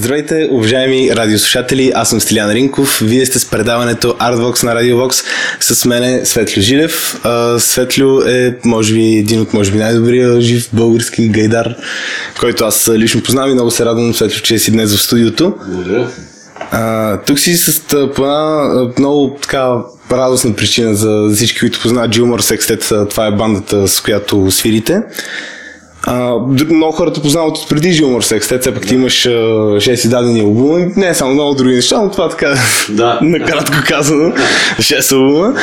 Здравейте, уважаеми радиослушатели, аз съм Стилян Ринков. Вие сте с предаването Artvox на Радиовокс. С мене Светлю Жилев. Светлю е, може би, един от, може би, най-добрия жив български гайдар, който аз лично познавам и много се радвам, Светлю, че си днес в студиото. Благодаря. А, тук си с по една много така радостна причина за всички, които познават Джилмор Sextet. Това е бандата, с която свирите. А, много хората познават от преди Жилмор Секстет, все пак ти имаш 6 издадени албума, не е само много други неща, но това така Да. накратко казано, 6 албума.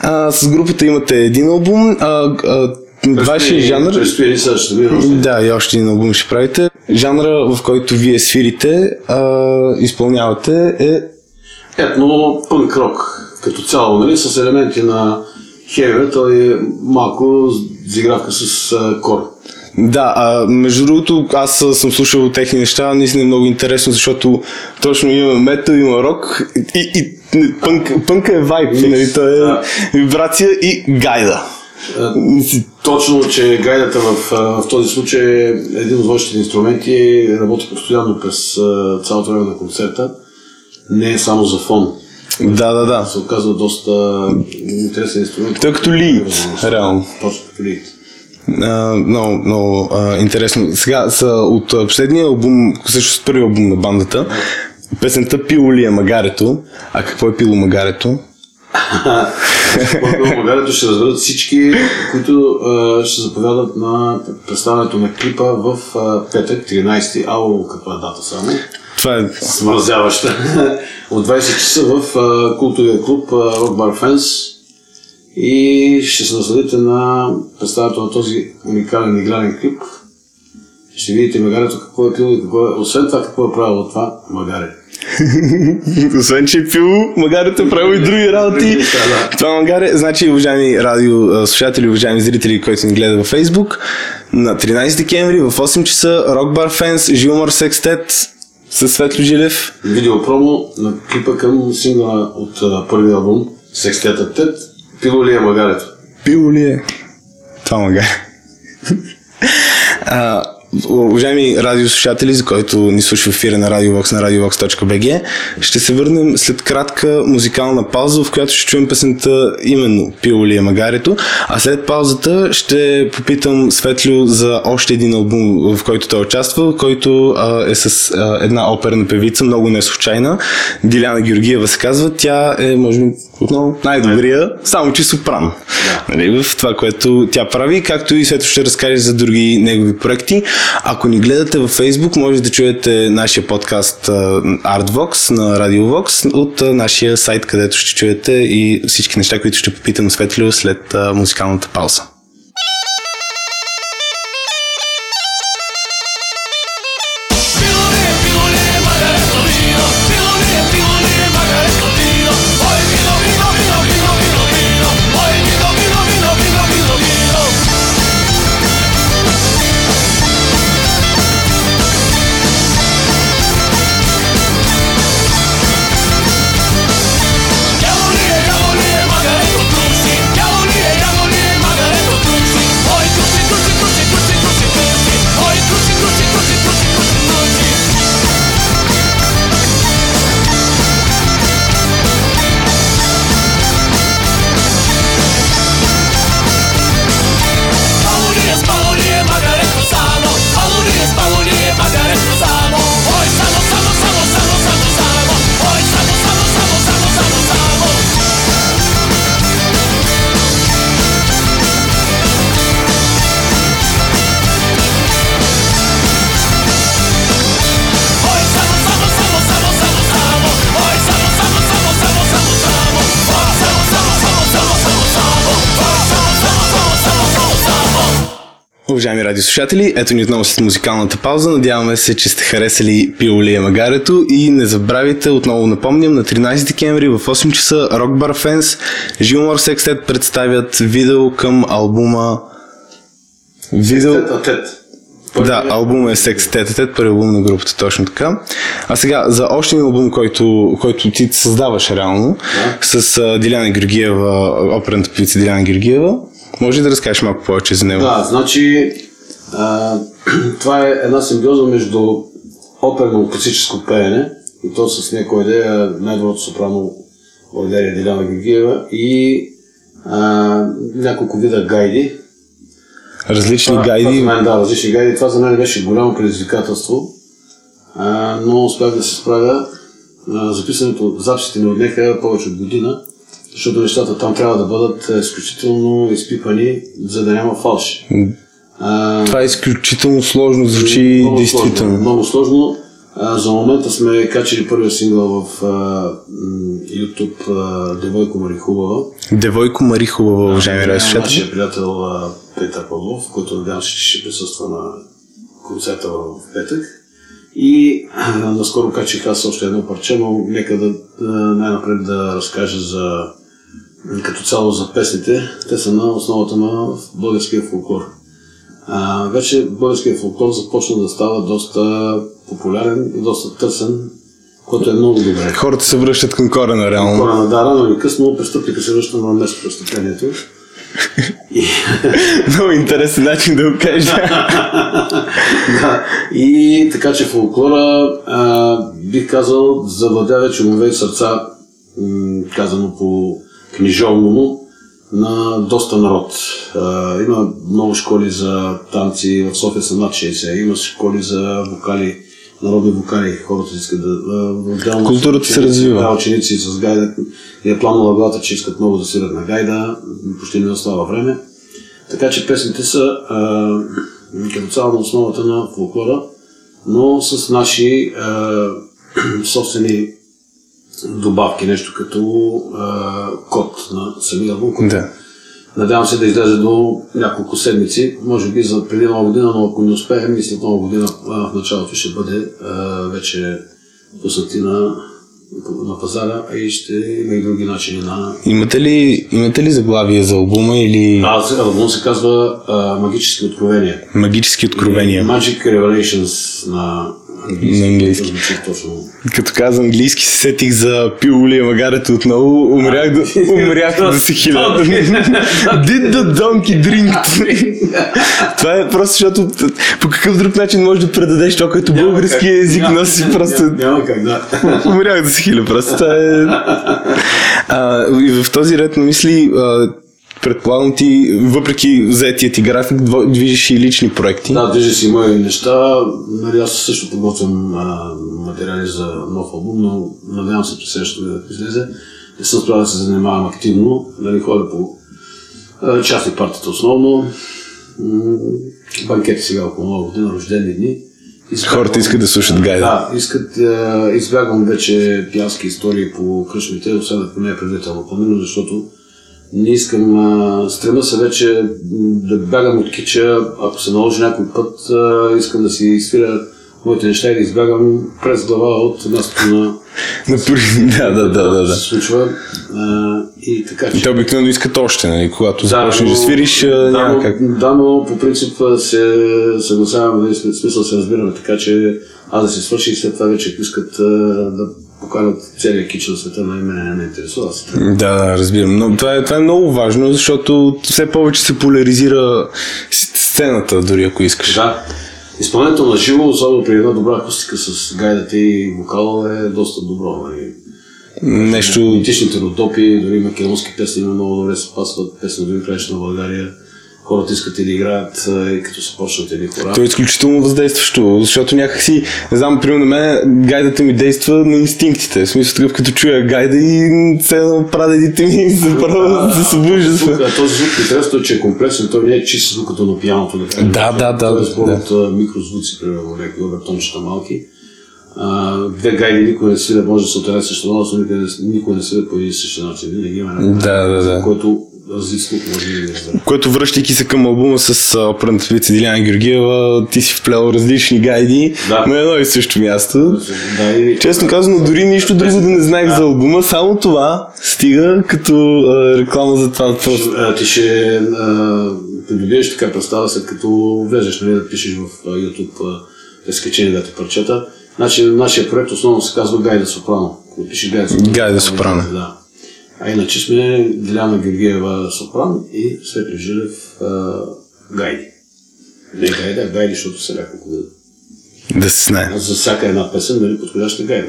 А, с групата имате един албум, а, а, вашия жанр... Ще видим? Да, и още един албум ще правите. Жанра, в който вие свирите, а, изпълнявате е... Етно пънк рок като цяло, нали, с елементи на хеви метал и малко загравка с а, кор. Да, а, между другото, аз съм слушал техни неща, наистина е много интересно, защото точно има метал, има рок и, и пънк, пънка е вайб, нали, то е Да. вибрация и гайда. А, Точно, че гайдата в, в този случай е един от вашите инструменти, работи постоянно през цялото време на концерта, не е само за фон. Да, да, да. Се оказва доста интересен инструмент. Той е като лиит, реално. Точно като лиит. Много, много интересно. Сега са от последния албум, всъщност първи албум на бандата, песента Пило ли е магарето? А какво е пило магарето? България ще разберат всички, които а, ще заповядат на представянето на клипа в а, петък, 13 ало, каква е дата само? Това е Смързяваща. От 20 часа в а, култовия клуб Rock Bar Fans и ще се насладите на представянето на този уникален игрален клип. Ще видите магарето какво е пило и какво е, освен това какво е правило това магаре. Освен, че е пил магарето е правил и други работи. Това магаре, значи, уважаеми радиослушатели, уважаеми зрители, които ни гледат във Facebook, на 13 декември в 8 часа Rock Bar Fans, Жилмар Секстет със Светло Жилев. Видео промо на клипа към сингла от първия албум Секстета Тет. Пило ли е магарето? Пило ли е? Това магаре. Уважаеми радиослушатели, за който ни слуша в ефира на RadioVox на radiovox.bg, ще се върнем след кратка музикална пауза, в която ще чуем песента именно Пило ли е магарето, а след паузата ще попитам Светлю за още един албум, в който той участва, който а, е с а, една оперна певица, много не случайна. Диляна Георгиева се казва. Тя е, може би, отново най-добрия, само че сопран. Нали, в това, което тя прави, както и след ще разкаже за други негови проекти. Ако ни гледате във Facebook, може да чуете нашия подкаст Artvox на RadioVox от нашия сайт, където ще чуете и всички неща, които ще попитам Светлио след музикалната пауза. Уважаеми радиослушатели, ето ни отново след музикалната пауза. Надяваме се, че сте харесали Пио ли е магарето и не забравяйте, отново напомням, на 13 декември в 8 часа Rock Bar Fans, Жилмор Секстет представят видео към албума Видео... Тет. Да, албум е Sex Tete Tete, първи албум на групата, точно така. А сега, за още един албум, който, който ти създаваш реално, с а, Диляна Георгиева, оперната певица Диляна Георгиева, може ли да разкажеш малко повече за него? Да, значи а, това е една симбиоза между оперно класическо пеене, и то с някоя идея най-доброто сопрано в България Деляна Георгиева и а, няколко вида гайди. Различни Това- Това гайди. мен, да, различни гайди. Това за мен беше голямо предизвикателство, а, но успях да се справя. А, записането, записите ми отнеха повече от година, защото нещата там трябва да бъдат е, изключително изпипани, за да няма фалши. А, Това е изключително сложно, звучи много действително. Сложно, много сложно. А, за момента сме качили първия сингъл в а, YouTube а, Девойко Мари Хубава. Девойко Мари хубава, уважаеми радиослушатели. Нашия приятел а, Петър Павлов, който надявам се, че ще присъства на концерта в петък. И а, наскоро качих аз още едно парче, но нека да, да най-напред да разкажа за като цяло за песните. Те са на основата на българския фолклор. А, вече българския фолклор започна да става доста популярен и доста търсен, което е много добре. Хората се връщат към корена, реално. Хора на да, рано или късно престъпника се връща на место престъплението. И, Много интересен начин да го кажа. да, и така че фолклора, а, бих казал, завладя вече умове и сърца, м, казано по книжовно на доста народ. Има много школи за танци, в София са над 60, има школи за вокали, народни вокали, хората искат да... отделно Културата се ученици, развива. Да, ученици с гайда и е планала главата, че искат много да свират на гайда, почти не остава време. Така че песните са а, като цяло на основата на фолклора, но с наши а, собствени добавки, нещо като а, код на самия албум. който Да. Надявам се да излезе до няколко седмици, може би за преди нова година, но ако не успеем, и след нова година а, в началото ще бъде а, вече пуснати на, на пазара, а и ще има и други начини на... Имате ли, имате ли заглавие за албума или А, албум се казва а, Магически откровения. магически откровения? Magic Revelations на. На английски. Като каза английски, се сетих за пилулия магарето отново. Умрях да, умрях да се хиля. Did the donkey drink? Това е просто защото по какъв друг начин можеш да предадеш това, което български език носи просто... Няма как, да. Умрях да се хиля просто. Това е... а, и в този ред на мисли, предполагам ти, въпреки заетия ти график, движиш и лични проекти. Да, движи си мои неща. Нали, аз също подготвям а, материали за нов албум, но надявам се, че следващото да излезе. Не съм справил да се занимавам активно. Нали, ходя по а, частни партията основно. Банкети сега около нова година, рождени дни. Избягвам- Хората искат да слушат гайда. Да, искат, а, избягвам вече пиянски истории по кръшмите, освен ако не е предварително планирано, защото не искам, а, стрема се вече да бягам от кича, ако се наложи някой път, а, искам да си свиря моите неща и да избягам през глава от мястото на Например, да, да, да, да, да. се случва. А, и така че... Те обикновено искат още, нали? Когато Да, започнеш да свириш, да, няма как. Да, но по принцип се съгласяваме, нали, в смисъл се разбираме, така че аз да се свърши и след това вече искат да поканят целият кич на света, мен не ме интересува. Аз Да, разбирам. Но това е, това е много важно, защото все повече се поляризира сцената, дори ако искаш. Да. Изпълнението на живо, особено при една добра акустика с гайдата и вокала е доста добро. Нали. Нещо... Митичните родопи, дори македонски песни много добре се пасват, песни дори краища на България. Хората искат и да играят, и като се почнат едни хора. То е изключително въздействащо, защото някакси, не знам, примерно на мен гайдата ми действа на инстинктите. В смисъл такъв, като чуя гайда и се прадедите ми се да се събужда. Този звук интересно е, че е комплексен, той не е чист звук като на пианото. Да. Да, да, да, Той е да, сбор да. от микрозвуци, примерно, някакви обертончета малки. А, две гайди никой не свирят, може да се от една и съща нова, но никой не- свирят по един същи начин. Винаги има Да, да, да. който да ги разбере. Което връщайки се към албума с оперната певица Диляна Георгиева, ти си вплел различни гайди Да. на едно и също място. Да, и... Честно казано, дори нищо друго да не знаех за албума, само това стига като а, реклама за това просто. А, ти ще а, придобиеш така представа, след като влезеш, нали, да пишеш в YouTube а, разкачени дати парчета. Значи, нашия проект основно се казва Гайда Сопрано. Пише Гайда Сопрано. Гайда Сопрано. Да. А иначе сме Диляна Георгиева Сопран и Светли Жилев Гайди. Не Гайда, а Гайди, защото са няколко вида. Да се знае. За всяка една песен, нали, подходяща гайда.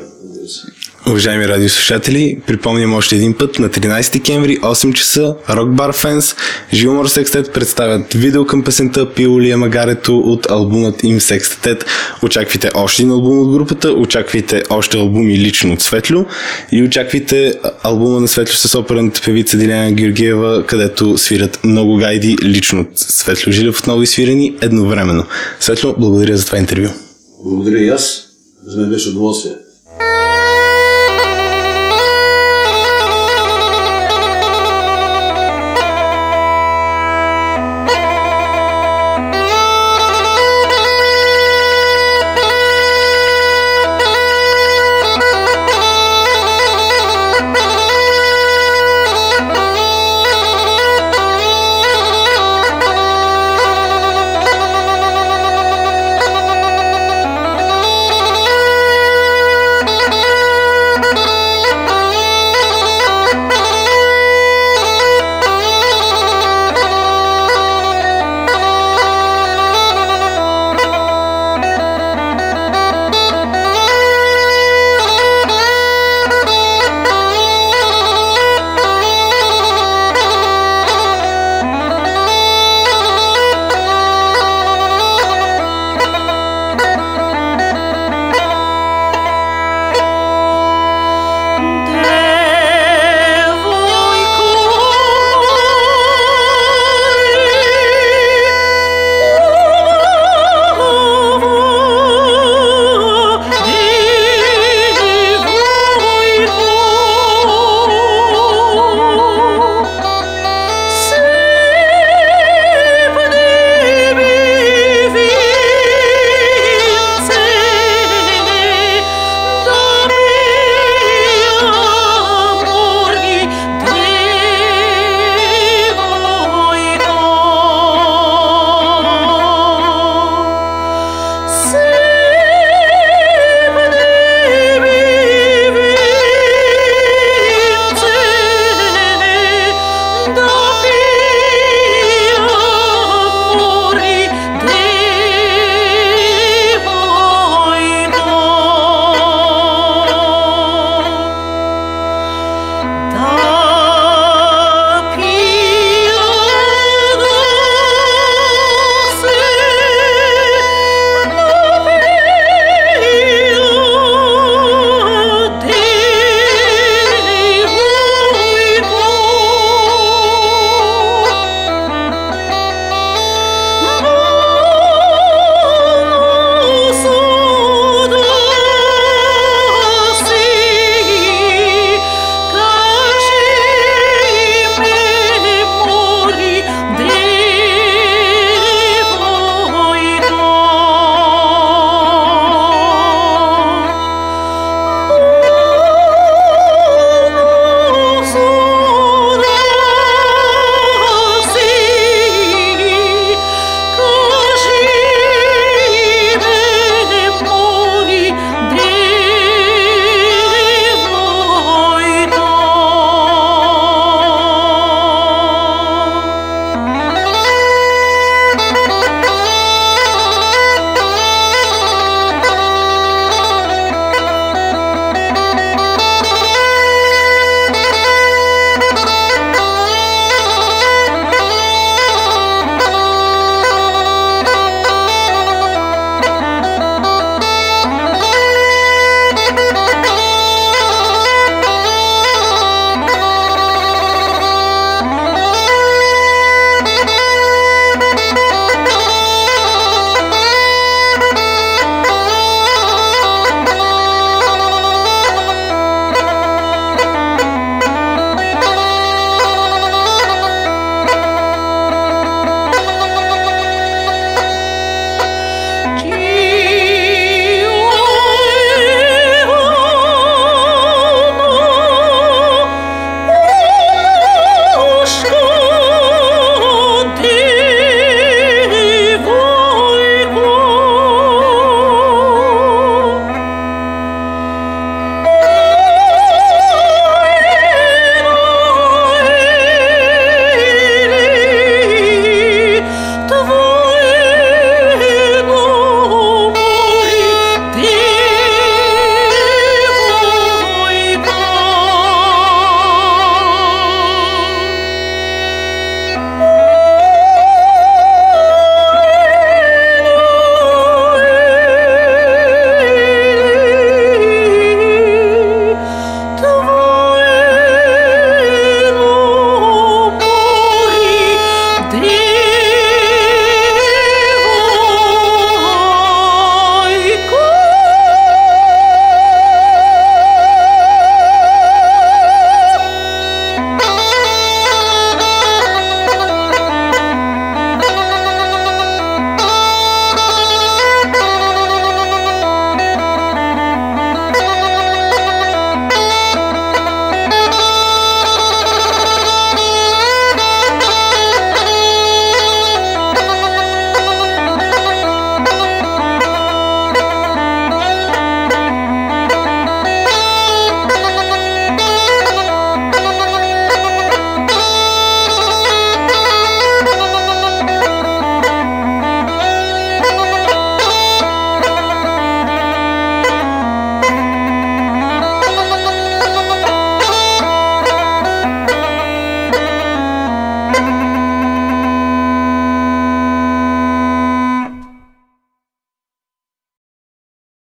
Уважаеми радиослушатели, припомням още един път на 13 декември, 8 часа, Rock Bar Fans, Жилмор Секстет представят видео към песента Пиолия Магарето от албумът им Секстет. Очаквайте още един албум от групата, очаквайте още албуми лично от Светло и очаквайте албума на Светло с оперната певица Диляна Георгиева, където свират много гайди лично от Светло Жилев отново и свирени едновременно. Светло, благодаря за това интервю. Благодаря и аз. За мен беше удоволствие.